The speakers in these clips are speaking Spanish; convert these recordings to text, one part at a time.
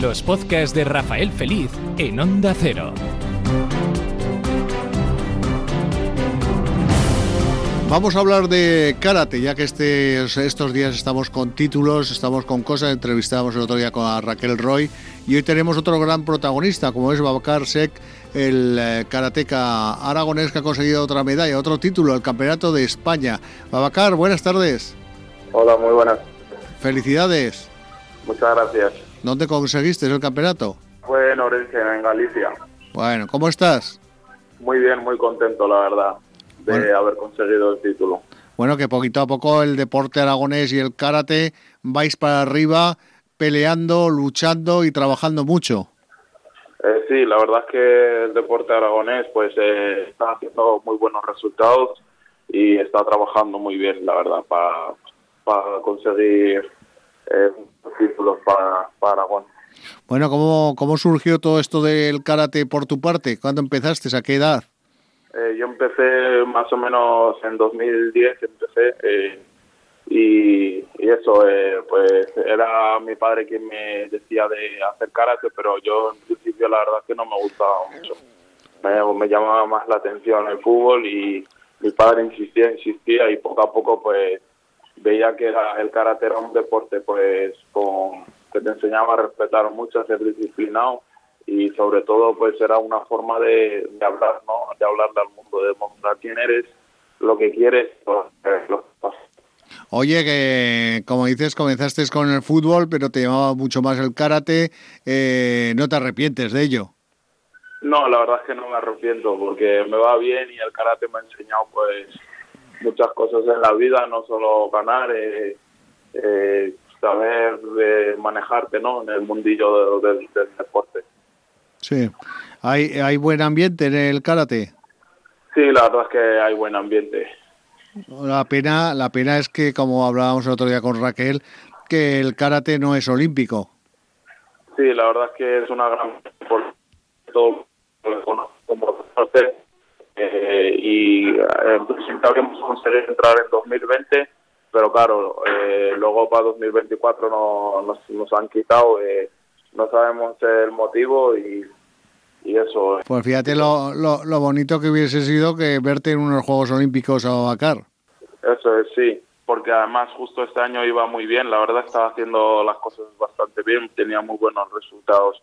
los podcasts de Rafael Feliz en Onda Cero. Vamos a hablar de karate, ya que este, estos días estamos con títulos, estamos con cosas. Entrevistamos el otro día con a Raquel Roy y hoy tenemos otro gran protagonista, como es Babacar Sek, el eh, karateca aragonés que ha conseguido otra medalla, otro título, el Campeonato de España. Babacar, buenas tardes. Hola, muy buenas. Felicidades. Muchas gracias. ¿Dónde conseguiste el campeonato? Fue en Orense, en Galicia. Bueno, ¿cómo estás? Muy bien, muy contento, la verdad, de haber conseguido el título. Bueno, que poquito a poco el deporte aragonés y el karate vais para arriba peleando, luchando y trabajando mucho. Eh, sí, la verdad es que el deporte aragonés pues eh, está haciendo muy buenos resultados y está trabajando muy bien, la verdad, para, para conseguir eh, títulos para, para Aragón. Bueno, ¿cómo, ¿cómo surgió todo esto del karate por tu parte? ¿Cuándo empezaste? ¿A qué edad? Eh, yo empecé más o menos en 2010, empecé eh, y, y, eso, eh, pues era mi padre quien me decía de hacer karate, pero yo en principio la verdad es que no me gustaba mucho. Me, me llamaba más la atención el fútbol y mi padre insistía, insistía y poco a poco pues veía que era, el karate era un deporte pues con que te enseñaba a respetar mucho, a ser disciplinado y sobre todo pues era una forma de, de hablar, ¿no? De hablarle al mundo, de mostrar quién eres, lo que quieres, pues, lo que pasa. Oye, que como dices, comenzaste con el fútbol, pero te llamaba mucho más el karate. Eh, ¿No te arrepientes de ello? No, la verdad es que no me arrepiento porque me va bien y el karate me ha enseñado pues muchas cosas en la vida, no solo ganar, eh, eh, saber de manejarte ¿no? en el mundillo de, de, del deporte. Sí. ¿Hay, ¿Hay buen ambiente en el karate? Sí, la verdad es que hay buen ambiente. La pena, la pena es que, como hablábamos el otro día con Raquel, que el karate no es olímpico. Sí, la verdad es que es una gran... Por todo como eh, y en principio habíamos conseguido entrar en 2020, pero claro, eh, luego para 2024 no, nos, nos han quitado, eh, no sabemos el motivo y, y eso. Pues fíjate lo, lo, lo, bonito que hubiese sido que verte en unos Juegos Olímpicos a Babacar. Eso es, sí, porque además justo este año iba muy bien, la verdad estaba haciendo las cosas bastante bien, tenía muy buenos resultados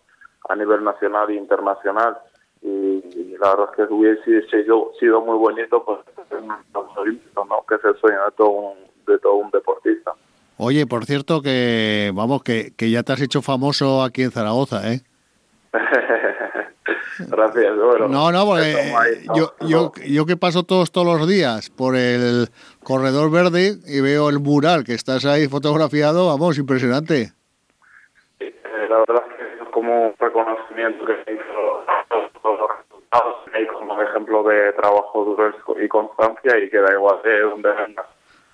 a nivel nacional e internacional y la verdad es que hubiese sido, sido muy bonito pues ¿no? que es el sueño de todo un, de todo un deportista. Oye, por cierto que vamos que, que ya te has hecho famoso aquí en Zaragoza, ¿eh? Gracias. Bueno, no, no, porque ahí, no, yo, no. yo, yo que paso todos todos los días por el corredor verde y veo el mural que estás ahí fotografiado, vamos, impresionante. Sí, eh, la verdad es que es como un reconocimiento que se hizo todos los resultados y como ejemplo de trabajo duro y constancia y que da igual de dónde venga.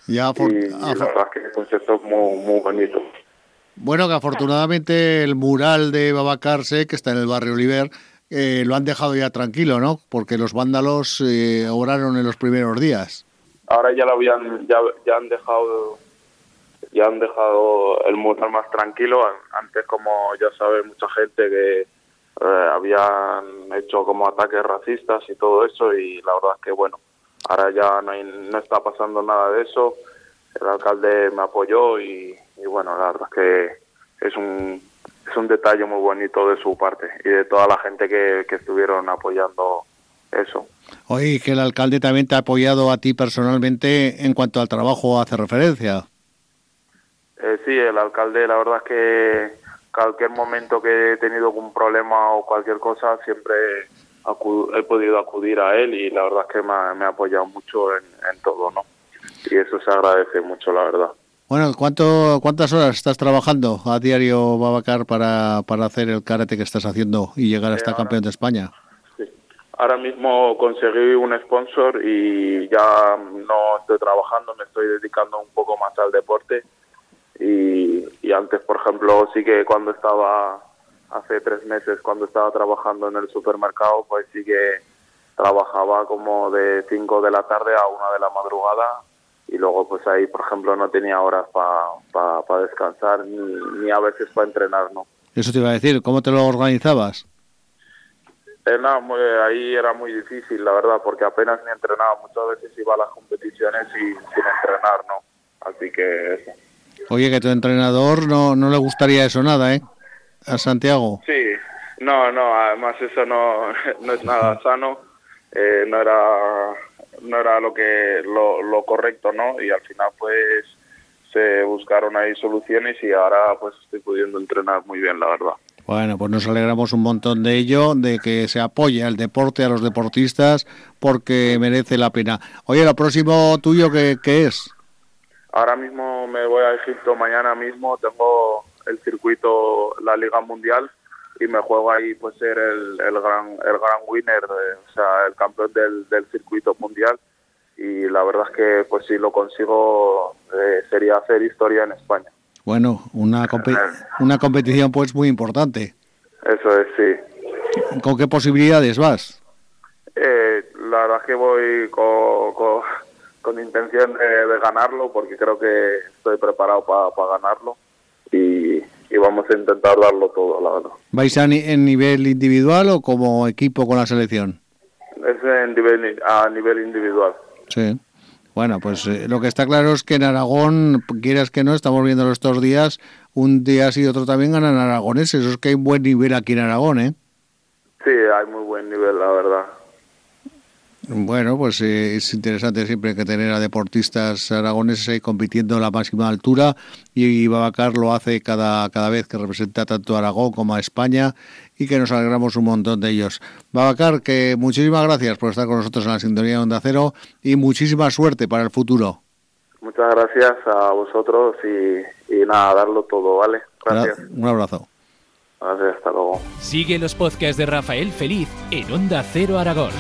Ya, for, y, y la verdad es que es un concepto muy, muy bonito. Bueno, que afortunadamente el mural de Babacarse, que está en el barrio Oliver, eh, lo han dejado ya tranquilo, ¿no? Porque los vándalos eh, obraron en los primeros días. Ahora ya lo habían, ya, ya han dejado, ya han dejado el mural más tranquilo. Antes, como ya sabe mucha gente que eh, habían hecho como ataques racistas y todo eso, y la verdad es que bueno, ahora ya no, hay, no está pasando nada de eso. El alcalde me apoyó y, y bueno, la verdad es que es un es un detalle muy bonito de su parte y de toda la gente que, que estuvieron apoyando eso. Oye, que el alcalde también te ha apoyado a ti personalmente en cuanto al trabajo hace referencia. Eh, sí, el alcalde, la verdad es que cualquier momento que he tenido algún problema o cualquier cosa, siempre he podido acudir a él y la verdad es que me ha, me ha apoyado mucho en, en todo, ¿no? Y eso se agradece mucho, la verdad. Bueno, ¿cuánto, ¿cuántas horas estás trabajando a diario, Babacar, para, para hacer el karate que estás haciendo y llegar hasta eh, campeón de España? Sí. Ahora mismo conseguí un sponsor y ya no estoy trabajando, me estoy dedicando un poco más al deporte. Antes, por ejemplo, sí que cuando estaba, hace tres meses, cuando estaba trabajando en el supermercado, pues sí que trabajaba como de 5 de la tarde a 1 de la madrugada y luego pues ahí por ejemplo no tenía horas para pa, pa descansar ni, ni, a veces para entrenar no Eso te iba a decir, ¿cómo te lo organizabas? Eh, no, ahí era muy difícil, la verdad, porque apenas ni entrenaba. Muchas veces iba a las competiciones y, sin entrenar, ¿no? Así que Oye, que tu entrenador no, no le gustaría eso nada, ¿eh? A Santiago. Sí, no, no, además eso no, no es nada sano, eh, no era no era lo que lo, lo correcto, ¿no? Y al final pues se buscaron ahí soluciones y ahora pues estoy pudiendo entrenar muy bien, la verdad. Bueno, pues nos alegramos un montón de ello, de que se apoye al deporte, a los deportistas, porque merece la pena. Oye, lo próximo tuyo, ¿qué, qué es? Ahora mismo me voy a Egipto, mañana mismo tengo el circuito, la Liga Mundial, y me juego ahí pues ser el, el gran el gran winner, o sea, el campeón del, del circuito mundial. Y la verdad es que pues si lo consigo eh, sería hacer historia en España. Bueno, una, una competición pues muy importante. Eso es, sí. ¿Con qué posibilidades vas? Eh, la verdad es que voy con, con con intención de, ganarlo porque creo que estoy preparado para ganarlo y, vamos a intentar darlo todo, la verdad. ¿Vais a en nivel individual o como equipo con la selección? Es en nivel, a nivel individual. Sí. Bueno, pues eh, lo que está claro es que en Aragón, quieras que no, estamos viendo estos días, un día sí y otro también ganan aragoneses. Eso es que hay un buen nivel aquí en Aragón, ¿eh? Sí, hay muy buen nivel, la verdad. Bueno, pues eh, es interesante siempre que tener a deportistas aragoneses ahí compitiendo a la máxima altura y Babacar lo hace cada, cada vez que representa tanto a Aragón como a España y que nos alegramos un montón de ellos. Babacar, que muchísimas gracias por estar con nosotros en la sintonía de Onda Cero y muchísima suerte para el futuro. Muchas gracias a vosotros y, y nada, darlo todo, ¿vale? Gracias. Un abrazo. Gracias, hasta luego. Sigue los podcasts de Rafael Feliz en Onda Cero Aragón.